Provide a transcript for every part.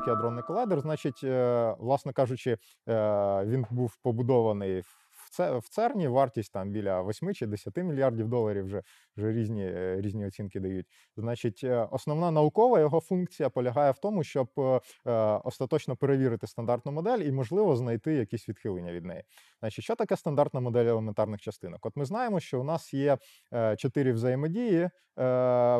великий адронний колайдер. Значить, е, власне кажучи, е, він був побудований в ЦЕРНі. Вартість там біля 8 чи 10 мільярдів доларів. Вже вже різні, е, різні оцінки дають. Значить, е, основна наукова його функція полягає в тому, щоб е, остаточно перевірити стандартну модель і, можливо, знайти якісь відхилення від неї. Значить, що таке стандартна модель елементарних частинок? От ми знаємо, що у нас є чотири взаємодії.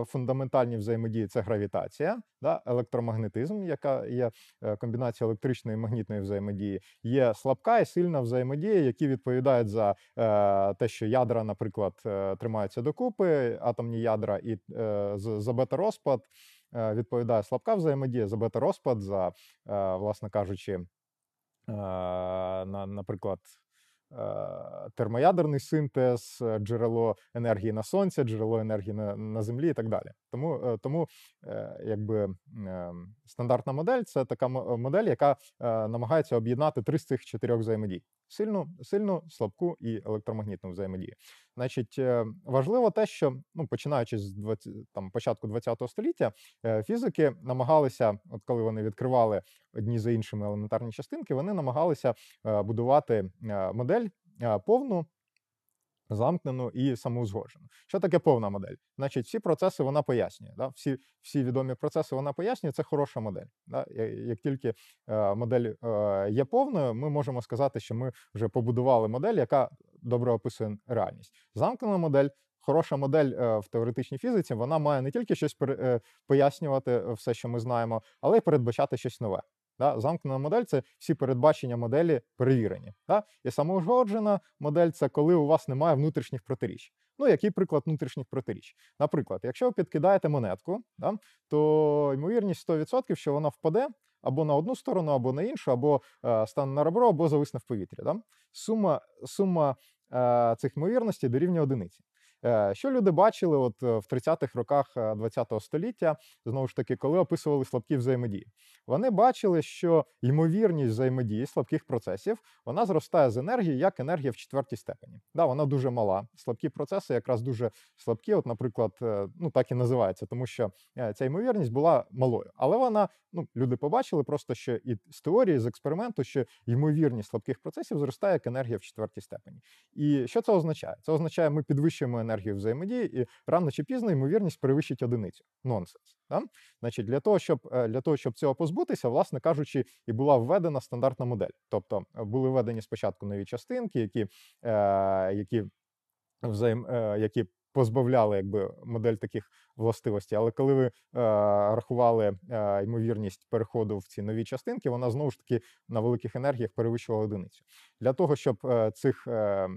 Фундаментальні взаємодії це гравітація, да, електромагнетизм, яка є комбінація електричної і магнітної взаємодії. Є слабка і сильна взаємодія, які відповідають за е, те, що ядра, наприклад, е, тримаються докупи, атомні ядра, і е, за бета-розпад відповідає слабка взаємодія, за бета-розпад, за, власне кажучи, на, наприклад, термоядерний синтез, джерело енергії на сонці, джерело енергії на, на землі і так далі. Тому, тому якби стандартна модель це така модель, яка намагається об'єднати три з цих чотирьох взаємодій: сильну, сильну, слабку і електромагнітну взаємодію. Значить, е, важливо те, що ну, починаючи з 20, там, початку ХХ століття, е, фізики намагалися, от коли вони відкривали одні за іншими елементарні частинки, вони намагалися е, будувати модель повну. Замкнену і самоузгоджену. Що таке повна модель? Значить, всі процеси вона пояснює. Да? Всі, всі відомі процеси вона пояснює, це хороша модель. Да? Як тільки е, модель е, є повною, ми можемо сказати, що ми вже побудували модель, яка добре описує реальність. Замкнена модель. Хороша модель е, в теоретичній фізиці, вона має не тільки щось е, пояснювати е, все, що ми знаємо, але й передбачати щось нове. Да? Замкнена модель це всі передбачення моделі перевірені. Да? І самоузгоджена модель це коли у вас немає внутрішніх протиріч. Ну, який приклад внутрішніх протиріч? Наприклад, якщо ви підкидаєте монетку, да, то ймовірність 100%, що вона впаде або на одну сторону, або на іншу, або е, стане на ребро, або зависне в повітрі. Да? Сума, сума е, цих ймовірностей дорівнює одиниці. Е, Що люди бачили от е, в 30-х роках е, 20-го століття, знову ж таки, коли описували слабкі взаємодії? Вони бачили, що ймовірність взаємодії слабких процесів вона зростає з енергії як енергія в четвертій степені. Да, вона дуже мала. Слабкі процеси якраз дуже слабкі. От, наприклад, е, ну так і називається, тому що е, ця ймовірність була малою. Але вона, ну люди побачили просто, що і з теорії, з експерименту, що ймовірність слабких процесів зростає як енергія в четвертій степені. І що це означає? Це означає, ми підвищуємо енергію взаємодії, і рано чи пізно ймовірність перевищить одиницю. Нонсенс. Да? Значить, для того, щоб е, для того, щоб цього позбутися, власне кажучи, і була введена стандартна модель. Тобто е, були введені спочатку нові частинки, які, е, які взаєм, е, які позбавляли якби модель таких властивостей. Але коли ви е, рахували е, ймовірність переходу в ці нові частинки, вона знову ж таки на великих енергіях перевищувала одиницю. Для того, щоб е, цих е,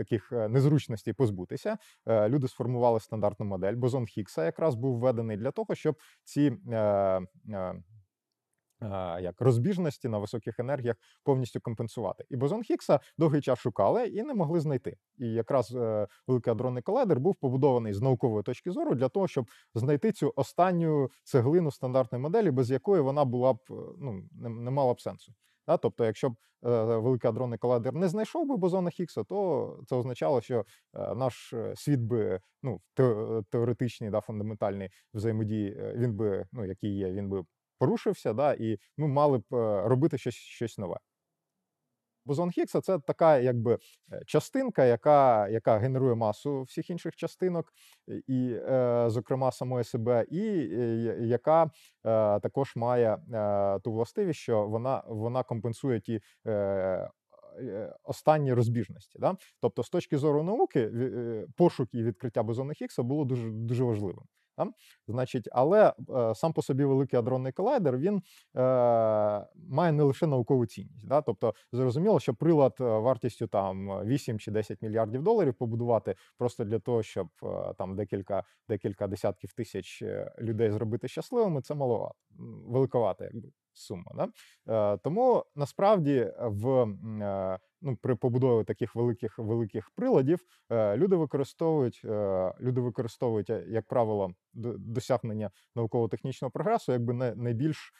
таких е, незручностей позбутися, е, люди сформували стандартну модель. Бозон Хіггса якраз був введений для того, щоб ці. Е, як розбіжності на високих енергіях повністю компенсувати. І бозон Хіггса довгий час шукали і не могли знайти. І якраз е, великий адронний колайдер був побудований з наукової точки зору для того, щоб знайти цю останню цеглину стандартної моделі, без якої вона була б ну не, не мала б сенсу. Да? Тобто, якщо б е, великий адронний колайдер не знайшов би бозона Хіггса, то це означало, що е, наш е, світ би ну в те- теоретичній да, фундаментальний взаємодії, він би, ну який є, він би порушився, да, і ми мали б робити щось, щось нове. Бозон Хіггса це така якби е, частинка, яка, яка генерує масу всіх інших частинок, е, і, е, зокрема, самої себе, і яка також має ту властивість, що вона, вона компенсує ті. Останні розбіжності, да? тобто, з точки зору науки, пошук і відкриття бозона Хіггса було дуже дуже важливим. Да? Значить, але е, сам по собі великий адронний колайдер він е, має не лише наукову цінність. Да? Тобто, зрозуміло, що прилад е, вартістю там 8 чи 10 мільярдів доларів побудувати просто для того, щоб е, там декілька, декілька десятків тисяч е, людей зробити щасливими, це маловато, великовато, якби сума. Да? Е, тому насправді в е, ну, при побудові таких великих великих приладів е, люди використовують люди використовують, як правило, досягнення науково-технічного прогресу, якби найбільш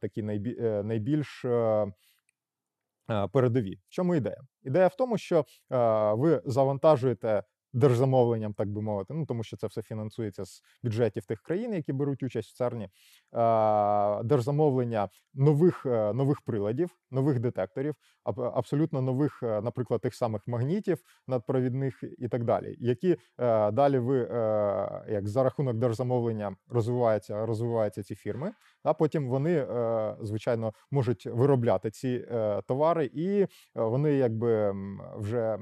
такі найбільш. Передові. В чому ідея? Ідея в тому, що ви завантажуєте держзамовленням, так би мовити. Ну тому що це все фінансується з бюджетів тих країн, які беруть участь в ЦЕРНі. Держзамовлення нових е, нових приладів, нових детекторів, аб- абсолютно нових, е, наприклад, тих самих магнітів надпровідних і так далі, які е, далі ви як за рахунок держзамовлення розвиваються, розвиваються ці фірми. А потім вони, звичайно, можуть виробляти ці товари, і вони якби вже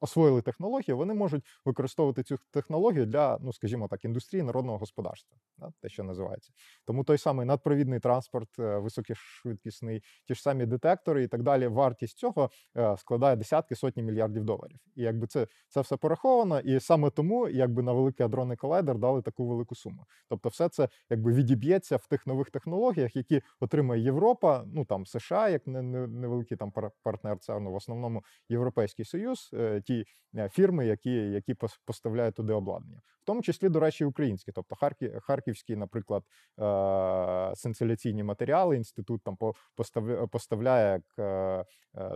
освоїли технологію, вони можуть використовувати цю технологію для, ну скажімо так, індустрії народного господарства, да, те, що називається. Тому той самий надпровідний транспорт, е, високошвидкісний, ті ж самі детектори і так далі. Вартість цього е, складає десятки сотні мільярдів доларів. І якби це, це все пораховано, і саме тому, якби на великий адронний колайдер дали таку велику суму. Тобто, все це якби відіб'ється в тих нових технологіях, які отримає Європа, ну там США, як не- не- невеликий там пар- партнер ЦЕРНу, в основному Європейський Союз, е, ті е, фірми, які, які поставляють туди обладнання, в тому числі, до речі, українські, тобто Харків, Харківський, наприклад, е, сенсиляційні матеріали. Інститут там по- поставляє як е,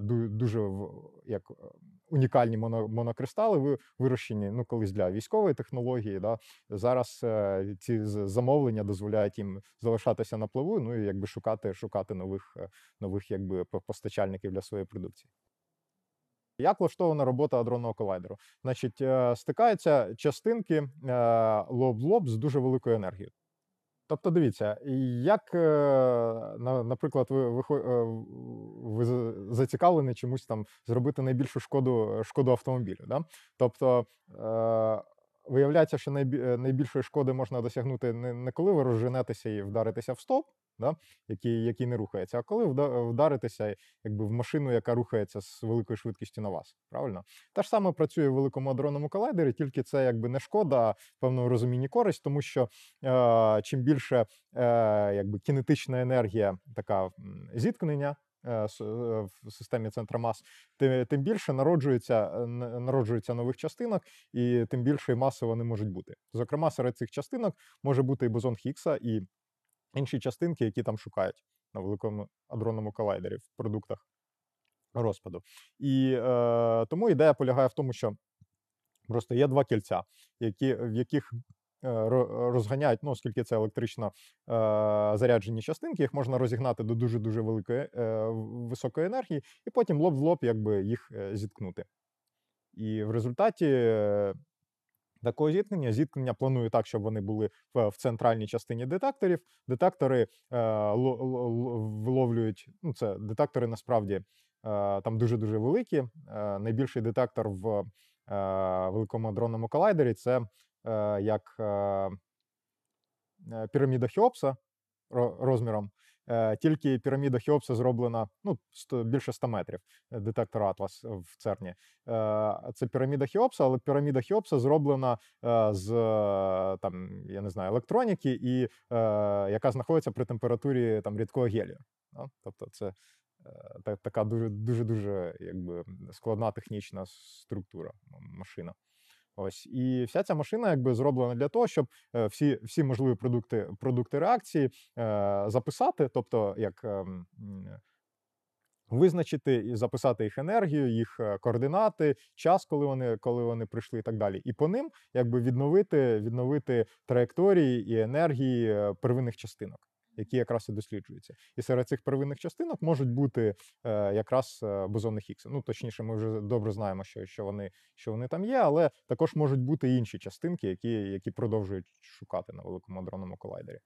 ду- дуже як унікальні моно, монокристали, ви- вирощені ну колись для військової технології. Да. Зараз ці замовлення дозволяють їм залишатися на плаву, ну і якби шукати, шукати нових, нових якби постачальників для своєї продукції. Як влаштована робота адронного колайдеру? Значить, е, стикаються частинки е, лоб в лоб з дуже великою енергією. Тобто, дивіться, як, е, наприклад, ви, ви, е, зацікавлені чомусь там зробити найбільшу шкоду, шкоду автомобілю. Да? Тобто, е, виявляється, що е, найбільшої шкоди можна досягнути не коли ви розженетеся і вдаритеся в стовп, да? який, який не рухається, а коли вда- вдаритеся якби, в машину, яка рухається з великою швидкістю на вас. Правильно? Те ж саме працює в великому адронному колайдері, тільки це якби не шкода, а певному розумінні користь, тому що е, чим більше е, якби кінетична енергія, така зіткнення. е, е, В системі центра мас, тим більше народжується, е, народжується нових частинок, і тим більшої маси вони можуть бути. Зокрема, серед цих частинок може бути і бозон Хіггса, і інші частинки, які там шукають на великому адронному колайдері в продуктах розпаду. І е, тому ідея полягає в тому, що просто є два кільця, які, в яких е, розганяють, ну, оскільки це електрично е, заряджені частинки, їх можна розігнати до дуже-дуже великої е, високої енергії, і потім лоб в лоб якби, їх е, зіткнути. І в результаті е, такого зіткнення зіткнення планую так, щоб вони були в, центральній частині детекторів. Детектори е, ло- ло- ло- виловлюють, ну це детектори насправді е, там дуже-дуже великі. Е, найбільший детектор в е, великому адронному колайдері це е, як е, е, піраміда Хеопса ро- розміром. Е, Тільки піраміда Хеопса зроблена ну, більше 100 метрів. е, Детектор Атлас в ЦЕРНі. Е, Це піраміда Хеопса, але піраміда Хеопса зроблена е, з е, там, я не знаю, електроніки, і е, яка знаходиться при температурі там рідкого гелію. Тобто, це е, така дуже дуже дуже якби складна технічна структура машина. Ось і вся ця машина якби зроблена для того, щоб е, всі, всі можливі продукти, продукти реакції е, записати, тобто як ем, м, визначити і записати їх енергію, їх е, координати, час, коли вони, коли вони прийшли, і так далі. І по ним якби відновити, відновити траєкторії і енергії е, первинних частинок. Які якраз і досліджуються, і серед цих первинних частинок можуть бути е, якраз е, бозони Хіггса. Ну точніше, ми вже добре знаємо, що, що вони що вони там є, але також можуть бути інші частинки, які, які продовжують шукати на великому адронному колайдері.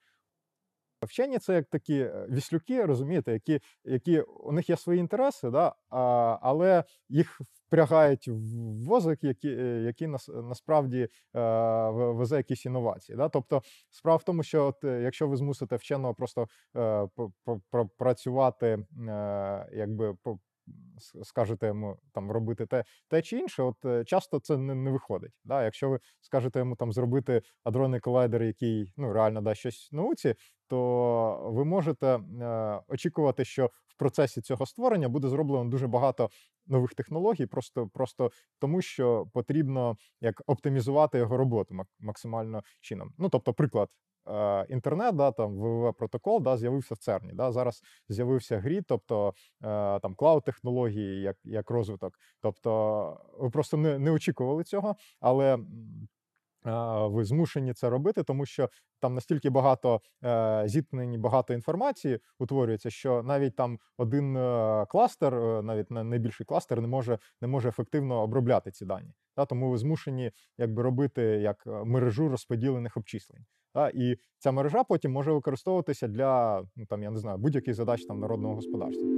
Вчені це як такі е, віслюки, розумієте, які, які у них є свої інтереси, да, а, але їх впрягають в возик, які, е, які нас, насправді е, везе якісь інновації. Да? Тобто справа в тому, що от, е, якщо ви змусите вченого просто е, працювати, е, якби скажете йому там робити те, те чи інше, от е, часто це не, не виходить. Да? Якщо ви скажете йому там зробити адронний колайдер, який ну реально дасть щось науці, то ви можете е, очікувати, що в процесі цього створення буде зроблено дуже багато нових технологій, просто, просто тому, що потрібно як оптимізувати його роботу максимально чином. Ну, тобто, приклад. Е, інтернет, да, там www протокол да, з'явився в ЦЕРНі. Да. Зараз з'явився grid, тобто е, там cloud технології, як, як розвиток. Тобто ви просто не, не очікували цього, але. Ви змушені це робити, тому що там настільки багато е, зіткнень, багато інформації утворюється, що навіть там один е, кластер, е, навіть на- найбільший кластер, не може, не може ефективно обробляти ці дані. Та, тому ви змушені якби робити як е, мережу розподілених обчислень. Та, і ця мережа потім може використовуватися для ну там я не знаю будь-яких задач там народного господарства.